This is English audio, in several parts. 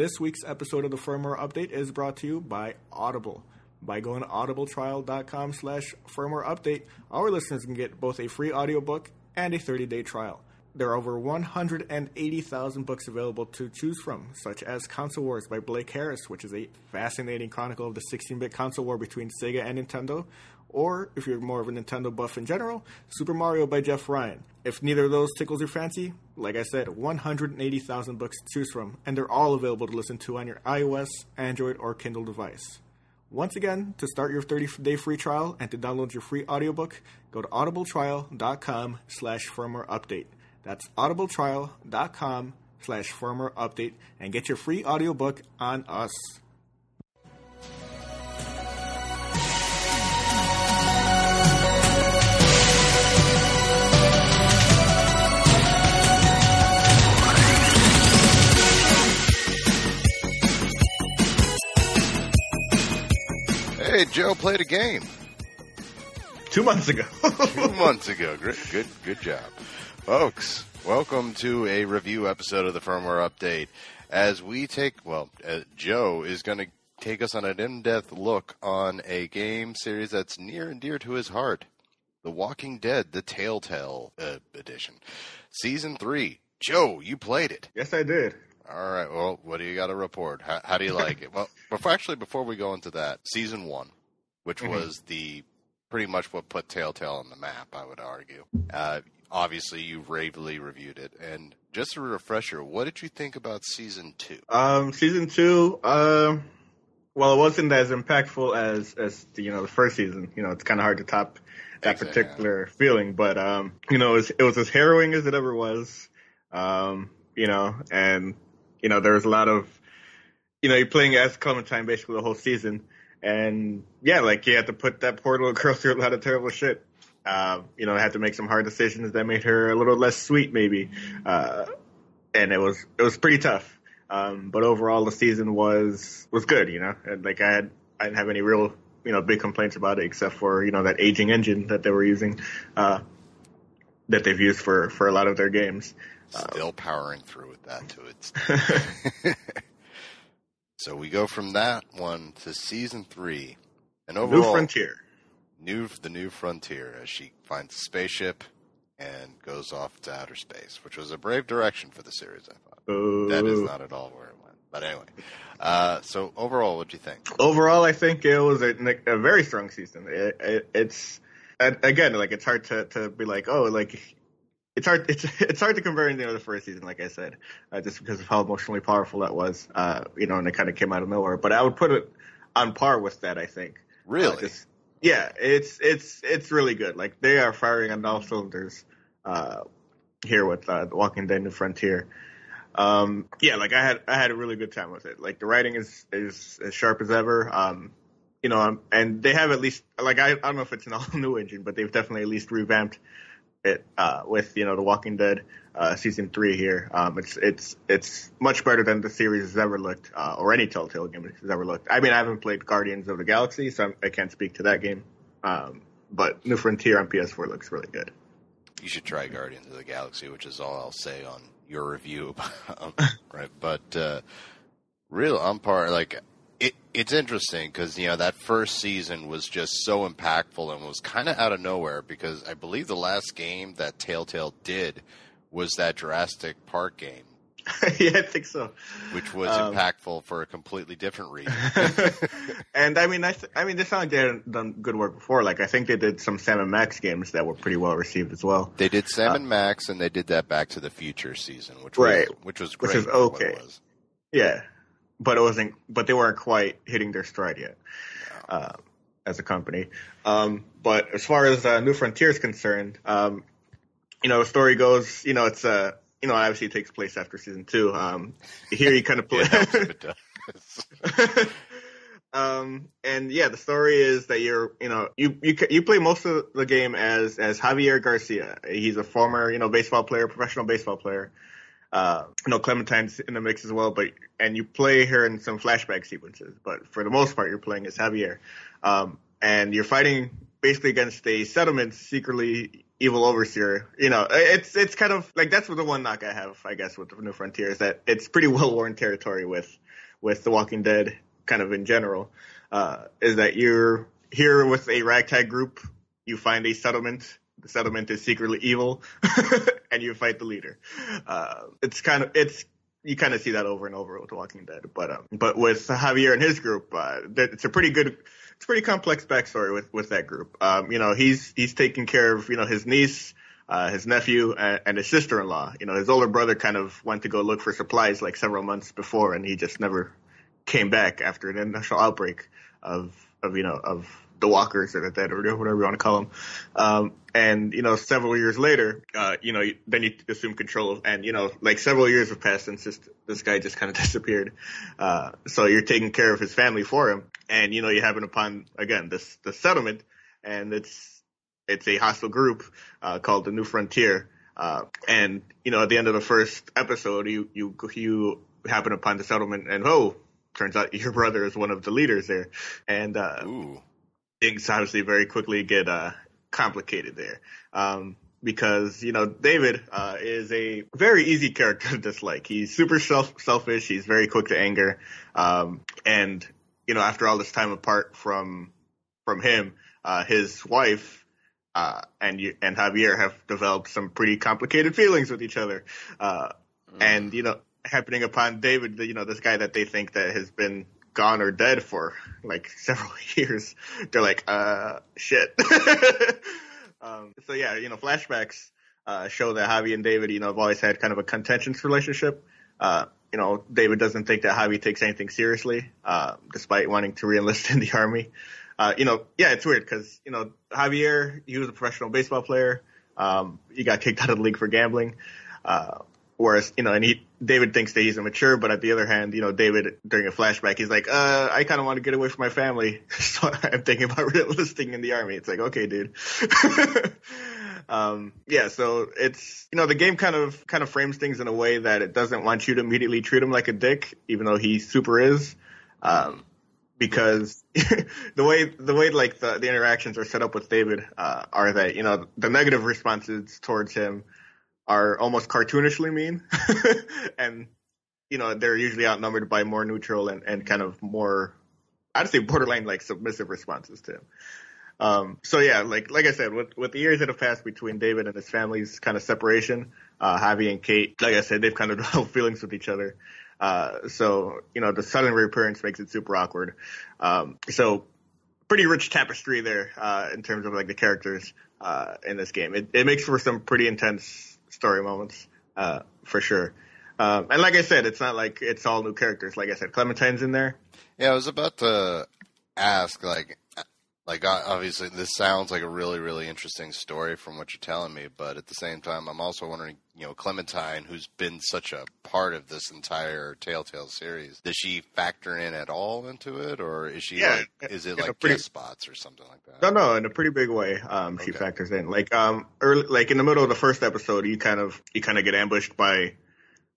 This week's episode of the firmware update is brought to you by Audible. By going to audibletrial.com slash firmware update, our listeners can get both a free audiobook and a 30-day trial. There are over 180,000 books available to choose from, such as Console Wars by Blake Harris, which is a fascinating chronicle of the 16 bit console war between Sega and Nintendo, or if you're more of a Nintendo buff in general, Super Mario by Jeff Ryan. If neither of those tickles your fancy, like I said, 180,000 books to choose from, and they're all available to listen to on your iOS, Android, or Kindle device. Once again, to start your 30-day free trial and to download your free audiobook, go to audibletrial.com slash firmware update. That's audibletrial.com slash firmware update and get your free audiobook on us. Played a game Two months ago. two months ago. Good, good, good job, folks. Welcome to a review episode of the firmware update. As we take, well, uh, Joe is going to take us on an in-depth look on a game series that's near and dear to his heart, The Walking Dead: The Telltale uh, Edition, Season Three. Joe, you played it. yes, I did. All right. Well, what do you got to report? How, how do you like it? Well, before, actually, before we go into that, season one, which Mhm. was the pretty much what put Telltale on the map, I would argue. Uh, obviously, you ravely reviewed it, and just a refresher, what did you think about season two? Um, season two, um, well, it wasn't as impactful as as the, you know the first season. You know, it's kind of hard to top that Exactly. particular feeling, but um, you know, it was, it was as harrowing as it ever was. Um, you know, and you know, there was a lot of, you know, you're playing as Clementine basically the whole season, and yeah, like you had to put that poor little girl through a lot of terrible shit. Uh, you know, had to make some hard decisions that made her a little less sweet, maybe. Uh, and it was it was pretty tough. Um, but overall, the season was was good. You know, and like I had I didn't have any real you know big complaints about it except for you know that aging engine that they were using, uh, that they've used for for a lot of their games. Still powering through with that to it. so we go from that one to season three, and overall, New Frontier. new the new frontier as she finds a spaceship and goes off to outer space, which was a brave direction for the series. I thought that is not at all where it went. But anyway, uh, so overall, what do you think? overall, I think it was a, a very strong season. It, it, it's again, like it's hard to, to be like, oh, like it's hard. It's it's hard to compare anything to the first season, like I said, uh, just because of how emotionally powerful that was. Uh, you know, and it kind of came out of nowhere. But I would put it on par with that. I think. Really? Uh, just, yeah, it's it's it's really good. Like they are firing on all cylinders uh, here with uh, The Walking Dead: New Frontier. Um, yeah, like I had I had a really good time with it. Like the writing is is as sharp as ever. Um, you know, um, and they have at least like I, I don't know if it's an all new engine, but they've definitely at least revamped it uh, with you know The Walking Dead uh, season three here. Um, it's it's it's much better than the series has ever looked, uh, or any Telltale game has ever looked. I mean, I haven't played Guardians of the Galaxy, so I'm, I can't speak to that game. Um, but New Frontier on PS4 looks really good. You should try Guardians of the Galaxy, which is all I'll say on your review. right, but uh, real on par. Like it, it's interesting because you know that first season was just so impactful and was kind of out of nowhere because I believe the last game that Telltale did was that Jurassic Park game, yeah, I think so. which was Um, impactful for a completely different reason. and I mean, I, th- I mean, they sound like done good work before. Like I think they did some Sam and Max games that were pretty well received as well. They did Sam Uh, and Max, and they did that Back to the Future season, which Right. was which was Which great. what it okay. was. Yeah, but it wasn't. But they weren't quite hitting their stride yet uh, as a company. Um, but as far as uh, New Frontier is concerned, um, you know, the story goes. You know, it's uh, you know, obviously it takes place after season two. Um, here you kind of play. It helps if it does. um, and yeah, the story is that you're, you know, you you you play most of the game as as Javier Garcia. He's a former, you know, baseball player, professional baseball player. Uh, you know, Clementine's in the mix as well, but and you play her in some flashback sequences. But for the most part, you're playing as Javier, um, and you're fighting basically against a settlement secretly evil overseer. You know, it's it's kind of like that's the one knock I have, I guess, with the New Frontier is that it's pretty well worn territory with with The Walking Dead, kind of in general. Uh, is that you're here with a ragtag group, you find a settlement. The settlement is secretly evil, and you fight the leader. Uh, it's kind of it's you kind of see that over and over with Walking Dead. But um, but with Javier and his group, uh, it's a pretty good, it's pretty complex backstory with with that group. Um, you know, he's he's taking care of you know his niece. Uh, his nephew and, and his sister-in-law. You know, his older brother kind of went to go look for supplies like several months before, and he just never came back after an initial outbreak of of you know of the walkers or that or whatever you want to call them. Um, and you know, several years later, uh, you know, then you assume control of, and you know, like several years have passed since this, this guy just kind of disappeared. Uh, so you're taking care of his family for him, and you know, you happen upon again this the settlement, and it's it's a hostile group uh, called the New Frontier. Uh, and you know, at the end of the first episode, you you you happen upon the settlement, and oh, turns out your brother is one of the leaders there, and uh, things obviously very quickly get uh, complicated there. Um, because you know David uh, is a very easy character to dislike. He's super self selfish. He's very quick to anger, um, and you know after all this time apart from from him, uh, his wife uh, and and Javier have developed some pretty complicated feelings with each other. Uh, mm. And you know, happening upon David, you know, this guy that they think that has been gone or dead for like several years. They're like, uh, shit. um, so yeah, you know, flashbacks uh, show that Javi and David, you know, have always had kind of a contentious relationship. Uh, you know, David doesn't think that Javi takes anything seriously, uh, despite wanting to reenlist in the army. Uh, you know, yeah, it's weird because, you know, Javier, he was a professional baseball player. Um, he got kicked out of the league for gambling. Uh, Whereas, you know, and he, David thinks that he's immature, but at the other hand, you know, David, during a flashback, he's like, uh, I kind of want to get away from my family. So I'm thinking about enlisting in the army. It's like, okay, dude. um, yeah, so it's, you know, the game kind of, kind of frames things in a way that it doesn't want you to immediately treat him like a dick, even though he super is. Um, because the way the way like the, the interactions are set up with David uh, are that you know the negative responses towards him are almost cartoonishly mean, and you know they're usually outnumbered by more neutral and, and kind of more, I'd say borderline like submissive responses to him. Um, so yeah, like like I said, with with the years that have passed between David and his family's kind of separation, uh, Javi and Kate, like I said, they've kind of developed feelings with each other. Uh, so you know the sudden reappearance makes it super awkward. Um, so pretty rich tapestry there uh, in terms of like the characters uh, in this game. It, it makes for some pretty intense story moments, uh, for sure. Um, and like I said, it's not like it's all new characters. Like I said, Clementine's in there. Yeah, I was about to ask, like, like obviously this sounds like a really really interesting story from what you're telling me but at the same time i'm also wondering you know clementine who's been such a part of this entire telltale series does she factor in at all into it or is she yeah, like is it like pretty, guest spots or something like that no no in a pretty big way um, she okay. factors in like um early like in the middle of the first episode you kind of you kind of get ambushed by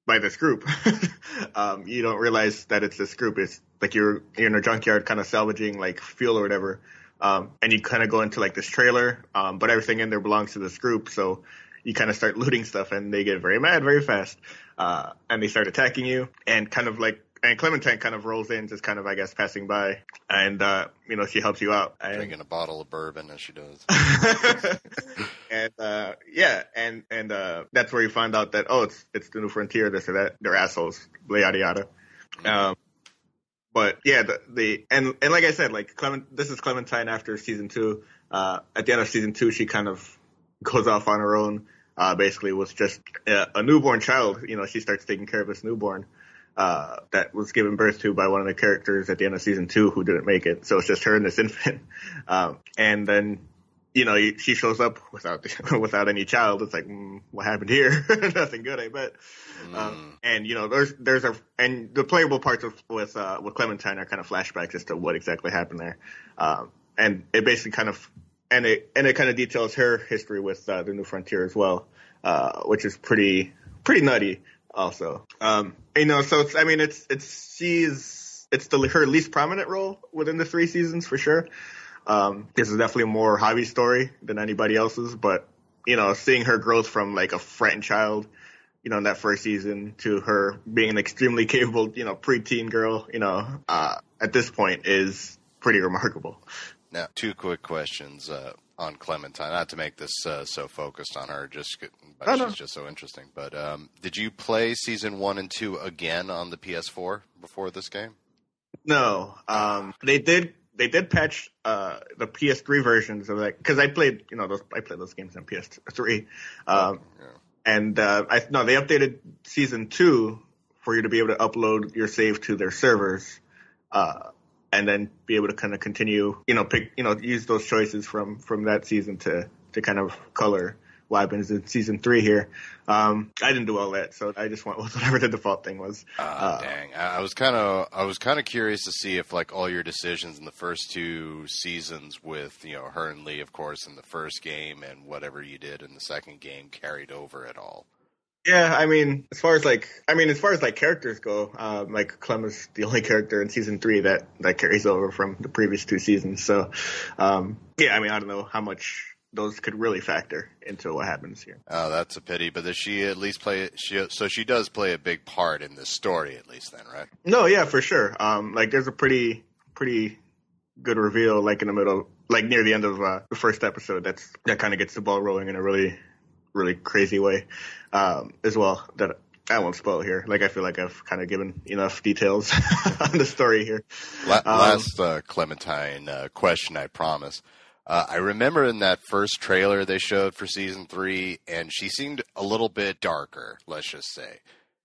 by this group. um, you don't realize that it's this group. It's like you're, you're in a junkyard kind of salvaging like fuel or whatever. Um, and you kind of go into like this trailer, um, but everything in there belongs to this group. So you kind of start looting stuff and they get very mad very fast. Uh, and they start attacking you and kind of like, and Clementine kind of rolls in, just kind of, I guess, passing by, and uh, you know, she helps you out. And, Drinking a bottle of bourbon as she does. and uh, yeah, and and uh, that's where you find out that oh, it's it's the new frontier. This or that. They're assholes. Yada yada. Mm-hmm. Um, but yeah, the, the and and like I said, like Clement, this is Clementine after season two. Uh, at the end of season two, she kind of goes off on her own. Uh, basically, was just a, a newborn child. You know, she starts taking care of this newborn uh, that was given birth to by one of the characters at the end of season two who didn't make it. So it's just her and this infant. Um, and then you know, she shows up without without any child. It's like, mm, what happened here? Nothing good, I bet. Mm. Um, and you know, there's there's a and the playable parts of, with uh, with Clementine are kind of flashbacks as to what exactly happened there. Um, and it basically kind of and it and it kind of details her history with uh, the New Frontier as well, uh, which is pretty pretty nutty. Also, um, you know, so it's I mean, it's it's she's it's the her least prominent role within the three seasons for sure. Um, this is definitely a more Javi story than anybody else's, but you know, seeing her growth from like a frightened child, you know, in that first season to her being an extremely capable, you know, preteen girl, you know, uh, at this point is pretty remarkable. Now, two quick questions uh, on Clementine. Not to make this uh, so focused on her, just but she's just so interesting. But um, did you play season one and two again on the PS4 before this game? No, um, they did. They did patch uh, the PS3 versions of that because I played, you know, those I played those games on PS3. Um, yeah. And uh, I no, they updated season two for you to be able to upload your save to their servers. Uh, and then be able to kind of continue, you know, pick, you know, use those choices from from that season to to kind of color what happens in season three here. Um, I didn't do all that, so I just went with whatever the default thing was. Uh, uh, dang, I was kind of I was kind of curious to see if like all your decisions in the first two seasons with you know her and Lee, of course, in the first game, and whatever you did in the second game carried over at all. Yeah, I mean, as far as like, I mean, as far as like characters go, um, like Clem is the only character in season three that that carries over from the previous two seasons. So, um, yeah, I mean, I don't know how much those could really factor into what happens here. Oh, that's a pity. But does she at least play? She so she does play a big part in this story, at least then, right? No, yeah, for sure. Um, like there's a pretty pretty good reveal, like in the middle, like near the end of uh, the first episode. That's that kind of gets the ball rolling in a really really crazy way um, as well that I won't spoil here. Like I feel like I've kind of given enough details on the story here. Last um, uh, Clementine uh, question, I promise. Uh, I remember in that first trailer they showed for season three, and she seemed a little bit darker. Let's just say,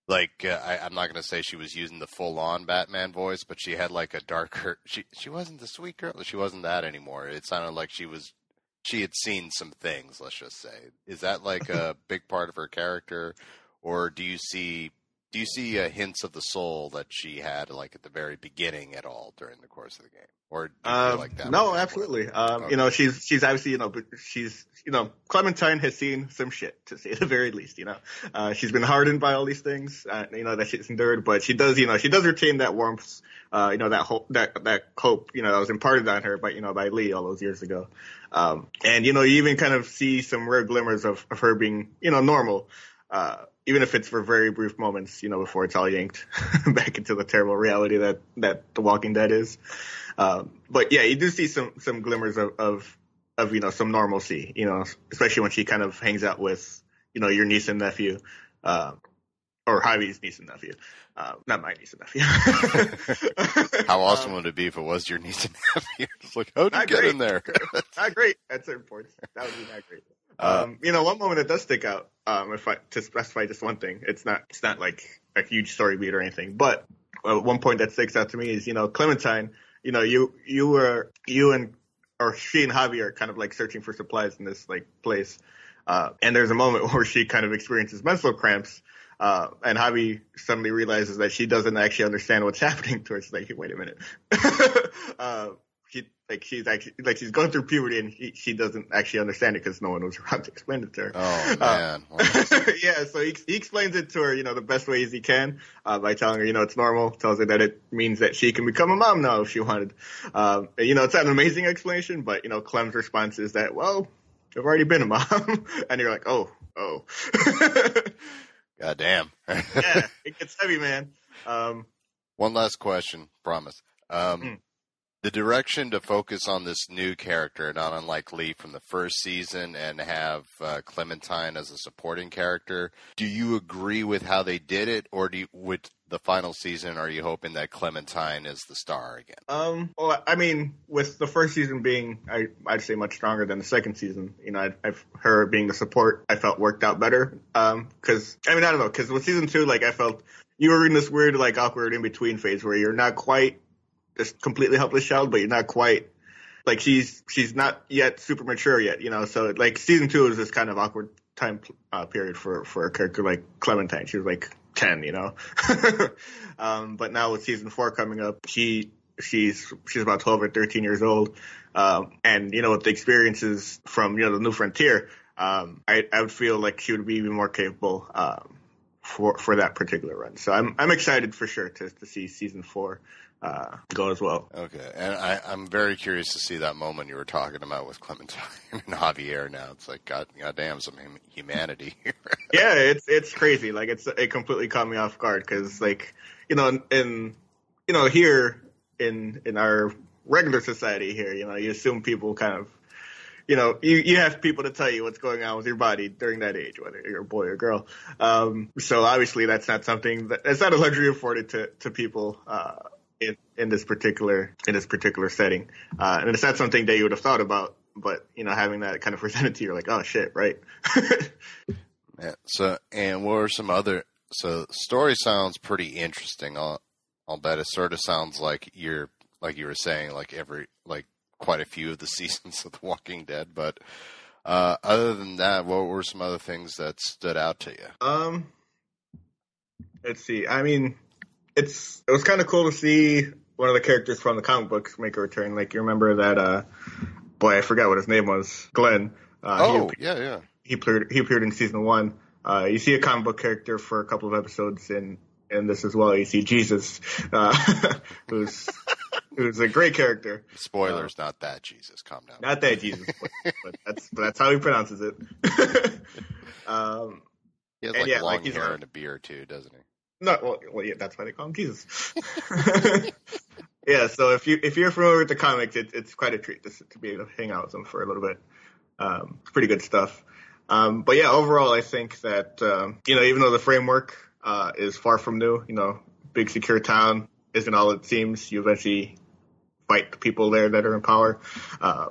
like uh, I, am not going to say she was using the full-on Batman voice, but she had like a darker. She she wasn't the sweet girl. She wasn't that anymore. It sounded like she was she had seen some things. Let's just say, is that like a big part of her character, or do you see do you see uh, hints of the soul that she had like at the very beginning at all during the course of the game, or um, like that? No, absolutely. Um, okay. You know, she's she's obviously you know she's you know Clementine has seen some shit to say the very least. You know, uh, she's been hardened by all these things. Uh, you know that she's endured, but she does you know she does retain that warmth. Uh, you know that hope that that hope you know that was imparted on her by you know by Lee all those years ago. Um, and you know, you even kind of see some rare glimmers of, of her being, you know, normal, uh, even if it's for very brief moments, you know, before it's all yanked back into the terrible reality that, that The Walking Dead is. Um, but yeah, you do see some, some glimmers of, of, of, you know, some normalcy, you know, especially when she kind of hangs out with, you know, your niece and nephew, uh, or Javi's niece and nephew. Uh, not my niece and nephew. How awesome um, would it be if it was your niece and nephew? It's like, how did you get great. in there? not great at certain points. That would be not great. Uh, um, you know, one moment that does stick out, um, if I to specify just one thing, it's not it's not like a huge story beat or anything, but uh, one point that sticks out to me is you know Clementine, you know you you were you and or she and Javi are kind of like searching for supplies in this like place, uh, and there's a moment where she kind of experiences menstrual cramps, uh, and Javi suddenly realizes that she doesn't actually understand what's happening to her. She's like, wait a minute. uh, she, like she's actually like she's going through puberty and she, she doesn't actually understand it because no one was around to explain it to her. Oh uh, man! Uh, yeah, so he, he explains it to her, you know, the best way as he can uh, by telling her, you know, it's normal. Tells her that it means that she can become a mom now if she wanted. Um, and, you know, it's not an amazing explanation, but you know, Clem's response is that, well, I've already been a mom, and you're like, oh, oh. God damn. yeah, it gets heavy, man. Um, One last question, promise. Um, mm. The direction to focus on this new character, not unlike Lee from the first season, and have uh, Clementine as a supporting character. Do you agree with how they did it, or do you, with the final season, are you hoping that Clementine is the star again? Um, well, I mean, with the first season being, I, I'd say much stronger than the second season. You know, I, have her being the support, I felt worked out better. Um, cause, I mean, I don't know, cause with season two, like, I felt you were in this weird, like, awkward in between phase where you're not quite this completely helpless child, but you're not quite, like, she's, she's not yet super mature yet, you know, so, like, season two is this kind of awkward time uh, period for, for a character like Clementine. She was like 10, you know. um, but now with season four coming up, she she's she's about 12 or 13 years old, um, and you know with the experiences from you know the New Frontier, um, I I would feel like she would be even more capable um, for for that particular run. So I'm I'm excited for sure to to see season four uh, go as well. Okay, and I, I'm very curious to see that moment you were talking about with Clementine and Javier. Now it's like God, goddamn, some humanity here. yeah, it's it's crazy. Like it's it completely caught me off guard because like you know in you know here in in our regular society here, you know, you assume people kind of you know, you, you have people to tell you what's going on with your body during that age, whether you're a boy or girl. Um, so obviously that's not something that, that's not a luxury afforded to, to people, uh, in, in this particular, in this particular setting. Uh, and it's not something that you would have thought about, but, you know, having that kind of presented to you, you're like, oh shit, right? yeah. So, and what are some other, so story sounds pretty interesting. I'll, I'll bet it sort of sounds like you're, like you were saying, like every, like quite a few of the seasons of The Walking Dead. But uh, other than that, what were some other things that stood out to you? Um, let's see. I mean, it's it was kind of cool to see one of the characters from the comic books make a return. Like you remember that? Uh, boy, I forgot what his name was. Glenn. Uh, oh, appeared, yeah, yeah. He appeared. He appeared in season one. Uh, you see a comic book character for a couple of episodes in in this as well. You see Jesus, uh, who's who's a great character. Spoilers, uh, not that Jesus. Calm down. Not that Jesus, but, but that's but that's how he pronounces it. um, he has like yeah, long like hair and a beard too, doesn't he? No, well, well, yeah, that's why they call him Jesus. yeah, so if you if you're familiar with the comics, it, it's quite a treat to, to be able to hang out with them for a little bit. Um, pretty good stuff. Um, but yeah, overall, I think that um, you know, even though the framework uh, is far from new, you know, big secure town isn't all it seems. You eventually fight the people there that are in power. Uh,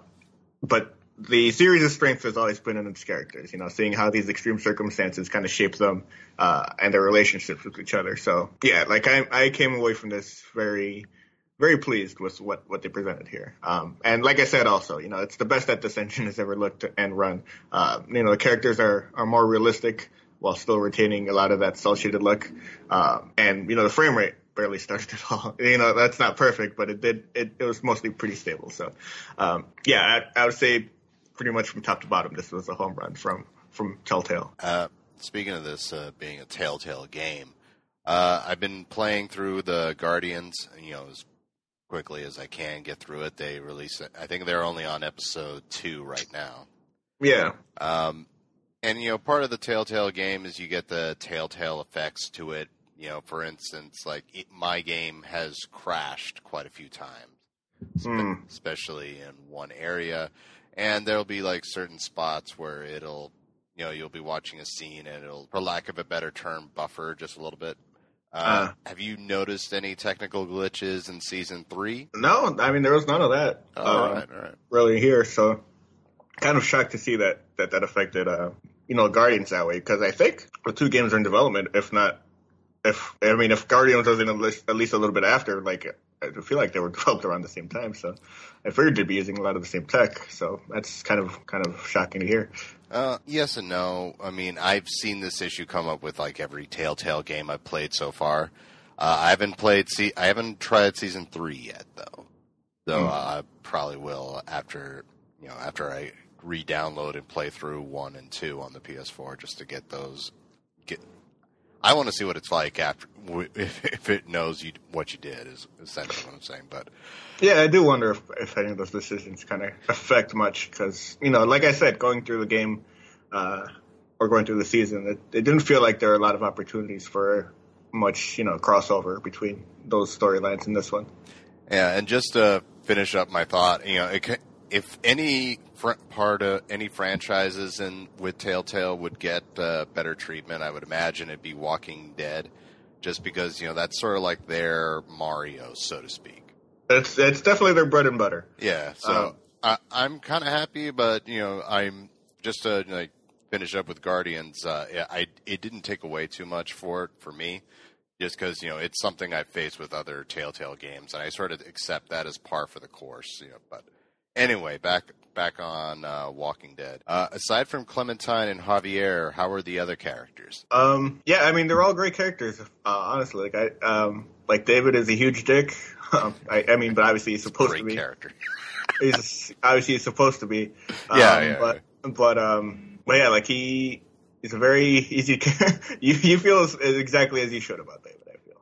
but the series of strength has always been in its characters, you know, seeing how these extreme circumstances kind of shape them, uh, and their relationships with each other. So yeah, like I, I came away from this very, very pleased with what, what they presented here. Um, and like I said, also, you know, it's the best that this engine has ever looked and run. Uh, you know, the characters are, are more realistic while still retaining a lot of that cel shaded look. Um, and, you know, the frame rate barely started at all. You know, that's not perfect, but it did. It, it was mostly pretty stable. So, um, yeah, I, I, would say pretty much from top to bottom, this was a home run from from Telltale. Uh, speaking of this uh, being a Telltale game, uh, I've been playing through the Guardians. You know, as quickly as I can get through it. They release it. I think they're only on episode two right now. Yeah. Um, and you know, part of the Telltale game is you get the Telltale effects to it you know, for instance, like it, my game has crashed quite a few times, mm. especially in one area, and there'll be like certain spots where it'll, you know, you'll be watching a scene and it'll, for lack of a better term, buffer just a little bit. Uh, uh, have you noticed any technical glitches in season three? No, I mean there was none of that. All uh, right, all right. Really here, so kind of shocked to see that that that affected, uh, you know, Guardians that way because I think the two games are in development, if not if I mean if Guardians was in at least, at least a little bit after, like I feel like they were developed around the same time, so I figured they'd be using a lot of the same tech. So that's kind of kind of shocking to hear. Uh, yes and no. I mean, I've seen this issue come up with like every Telltale game I've played so far. Uh, I haven't played. See, I haven't tried season three yet, though. Though mm. I probably will after you know after I re-download and play through one and two on the PS4 just to get those I want to see what it's like after if, if it knows you what you did is essentially what I'm saying. But yeah, I do wonder if, if any of those decisions kind of affect much because you know, like I said, going through the game uh, or going through the season, it, it didn't feel like there were a lot of opportunities for much you know crossover between those storylines and this one. Yeah, and just to finish up my thought, you know, it, if any part of any franchises in with Telltale would get uh, better treatment, I would imagine it'd be Walking Dead, just because you know that's sort of like their Mario, so to speak. It's it's definitely their bread and butter. Yeah, so um, I, am kind of happy, but you know, I'm just to like finish up with Guardians. Uh, I it didn't take away too much for it for me, just because you know it's something I've faced with other Telltale games, and I sort of accept that as par for the course. You know, but Anyway, back back on uh, Walking Dead. Uh, aside from Clementine and Javier, how are the other characters? Um, yeah, I mean they're all great characters. Uh, honestly, like I um, like David is a huge dick. Um, I, I, mean, but obviously he's supposed great to be. A character. he's obviously he's supposed to be. Um, yeah, yeah. But yeah. but um, but yeah, like he he's a very easy. you you feel as, exactly as you should about David.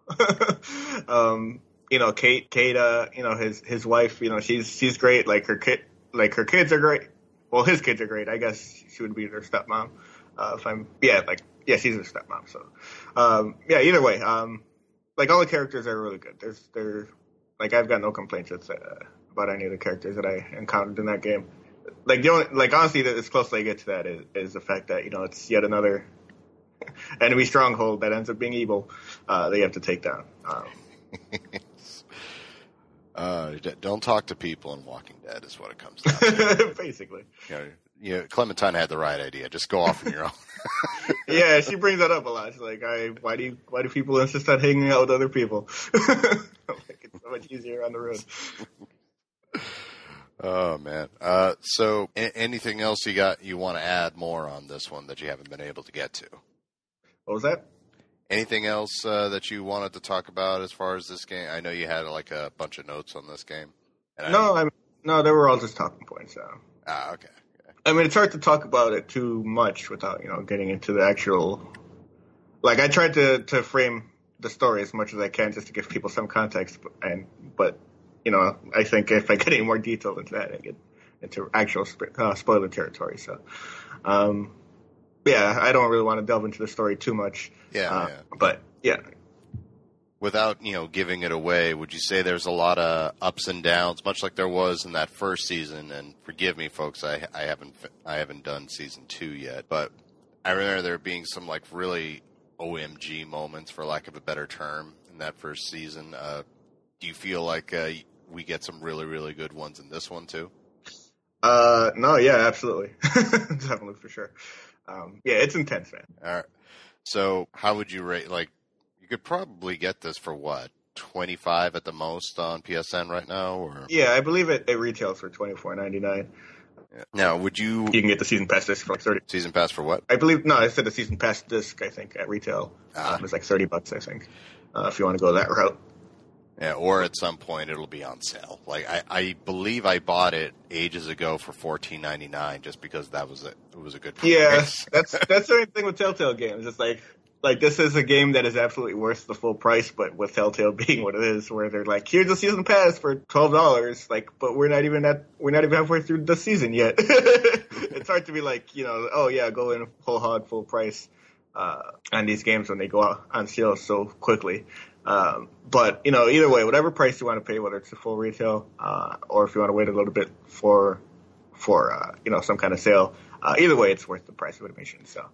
I feel. um, you know, Kate, Kate, uh, you know, his his wife, you know, she's she's great. Like her kid, like her kids are great. Well, his kids are great. I guess she would be their stepmom. Uh, if I'm, yeah, like yeah, she's a stepmom. So, um, yeah, either way, um, like all the characters are really good. There's they're like I've got no complaints with, uh, about any of the characters that I encountered in that game. Like the only, like honestly, as close as I get to that is, is the fact that you know it's yet another enemy stronghold that ends up being evil uh, that you have to take down. Um, uh, don't talk to people in Walking Dead is what it comes down to. Basically. You know, you know, Clementine had the right idea. Just go off on your own. yeah, she brings that up a lot. She's like, I, why do you, why do people insist on hanging out with other people? like, it's so much easier on the road. Oh man. Uh, so a- anything else you got you want to add more on this one that you haven't been able to get to? What was that? Anything else uh, that you wanted to talk about as far as this game? I know you had like a bunch of notes on this game. No, I, I'm no, they were all just talking points. So. Ah, okay. I mean, it's hard to talk about it too much without you know getting into the actual. Like I tried to to frame the story as much as I can just to give people some context, and but you know I think if I get any more detail into that, I get into actual uh, spoiler territory. So, um, yeah, I don't really want to delve into the story too much. Yeah, uh, yeah. but yeah. Without you know giving it away, would you say there's a lot of ups and downs, much like there was in that first season? And forgive me, folks, I I haven't I haven't done season two yet, but I remember there being some like really OMG moments, for lack of a better term, in that first season. Uh, do you feel like uh, we get some really really good ones in this one too? Uh, no, yeah, absolutely, definitely for sure. Um, yeah, it's intense, man. All right. So, how would you rate? Like, you could probably get this for what twenty five at the most on PSN right now, or yeah, I believe it, it retails for twenty four ninety nine. Yeah. Now, would you? You can get the season pass disc for like thirty. Season pass for what? I believe no, I said the season pass disc. I think at retail ah. um, it's like thirty bucks. I think uh, if you want to go that route. Yeah, or at some point it'll be on sale. Like I, I believe I bought it ages ago for fourteen ninety nine, just because that was a it was a good. Price. Yeah, that's that's the same thing with Telltale games. It's like like this is a game that is absolutely worth the full price, but with Telltale being what it is, where they're like, here's a season pass for twelve dollars, like, but we're not even at we're not even halfway through the season yet. it's hard to be like, you know, oh yeah, go in full hog, full price uh, on these games when they go out on sale so quickly. Um, but you know, either way, whatever price you want to pay, whether it's a full retail uh, or if you want to wait a little bit for for uh, you know some kind of sale, uh, either way, it's worth the price of admission. So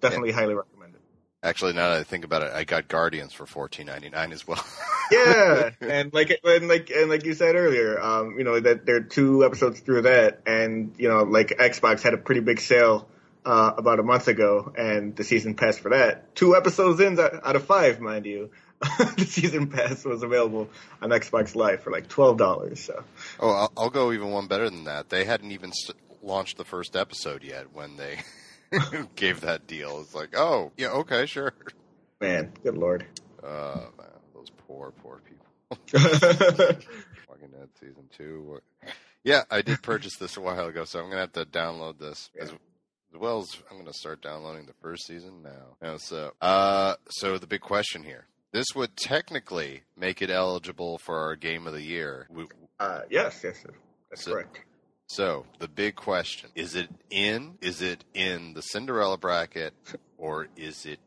definitely yeah. highly recommend it. Actually, now that I think about it, I got Guardians for fourteen ninety nine as well. yeah, and like and like and like you said earlier, um, you know that there are two episodes through that, and you know like Xbox had a pretty big sale. Uh, about a month ago, and the season pass for that. Two episodes in out of five, mind you. the season pass was available on Xbox Live for like twelve dollars. So. Oh, I'll, I'll, go even one better than that. They hadn't even st- launched the first episode yet when they gave that deal. It's like, oh, yeah, okay, sure. Man, good lord. Uh, man, those poor, poor people. Walking Dead season two. Yeah, I did purchase this a while ago, so I'm gonna have to download this yeah. As, as, well as I'm gonna start downloading the first season now. So, uh, so the big question here this would technically make it eligible for our game of the year. Uh, yes, yes, that's so, correct. So the big question is: it in? Is it in the Cinderella bracket, or is it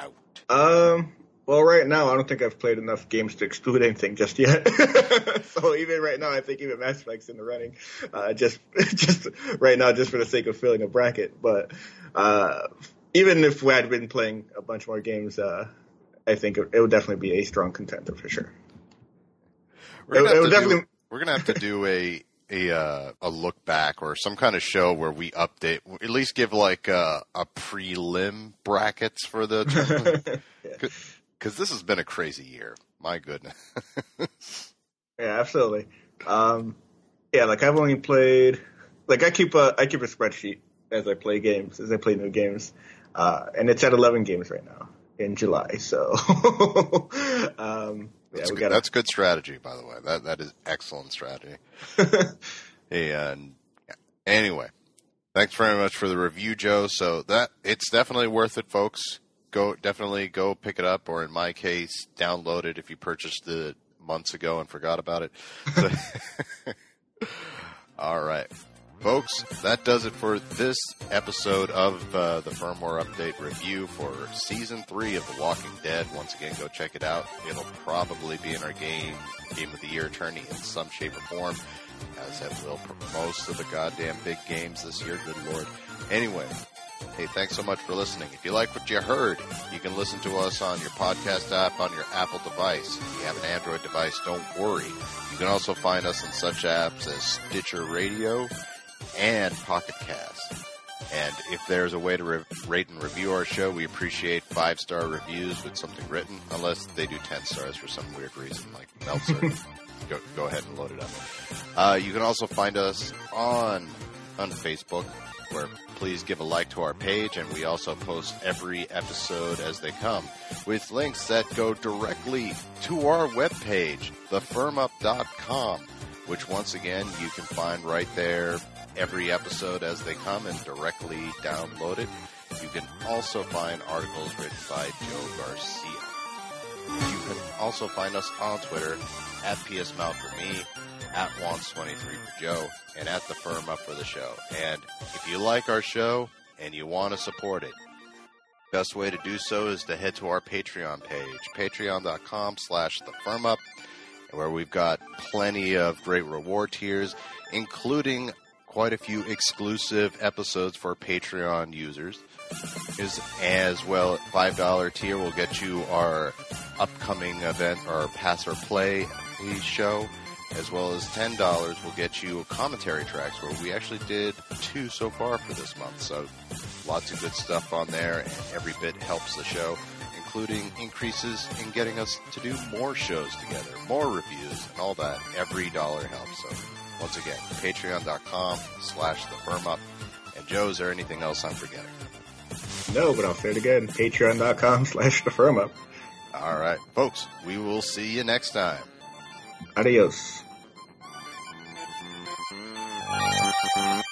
out? Um. Well, right now, I don't think I've played enough games to exclude anything just yet. so even right now, I think even Mass Effect's in the running. Uh, just, just right now, just for the sake of filling a bracket. But uh, even if we had been playing a bunch more games, uh, I think it, it would definitely be a strong contender for sure. We're gonna, it, it definitely... do, we're gonna have to do a a uh, a look back or some kind of show where we update, at least give like a, a prelim brackets for the because this has been a crazy year. My goodness. yeah, absolutely. Um, yeah, like I've only played, like I keep a I keep a spreadsheet as I play games, as I play new games, uh, and it's at eleven games right now in July. So, um, that's, yeah, good, gotta... that's good strategy, by the way. That that is excellent strategy. and anyway, Thanks very much for the review, Joe. So that it's definitely worth it, folks. Go definitely go pick it up, or in my case, download it if you purchased it months ago and forgot about it. All right, folks, that does it for this episode of uh, the firmware update review for season three of The Walking Dead. Once again, go check it out. It'll probably be in our game game of the year tourney in some shape or form, as it will for most of the goddamn big games this year. Good lord. Anyway, Hey, thanks so much for listening. If you like what you heard, you can listen to us on your podcast app on your Apple device. If you have an Android device, don't worry. You can also find us in such apps as Stitcher Radio and Pocket Cast. And if there's a way to re- rate and review our show, we appreciate five star reviews with something written, unless they do 10 stars for some weird reason, like Meltzer. go, go ahead and load it up. Uh, you can also find us on on Facebook, where please give a like to our page, and we also post every episode as they come with links that go directly to our webpage, thefirmup.com, which once again you can find right there every episode as they come and directly download it. You can also find articles written by Joe Garcia. You can also find us on Twitter at PSMalc for me, at Wons23 for Joe, and at the firm up for the show. And if you like our show and you want to support it, best way to do so is to head to our Patreon page, patreon.com slash the firm up, where we've got plenty of great reward tiers, including quite a few exclusive episodes for Patreon users. Is as well five dollar tier will get you our upcoming event or pass or play show as well as $10 will get you commentary tracks where we actually did two so far for this month. So lots of good stuff on there and every bit helps the show, including increases in getting us to do more shows together, more reviews and all that. Every dollar helps. So once again, patreon.com slash the firm up. And Joe, is there anything else I'm forgetting? No, but I'll say it again. Patreon.com slash the firm up. All right, folks, we will see you next time. Adios. Mm-hmm.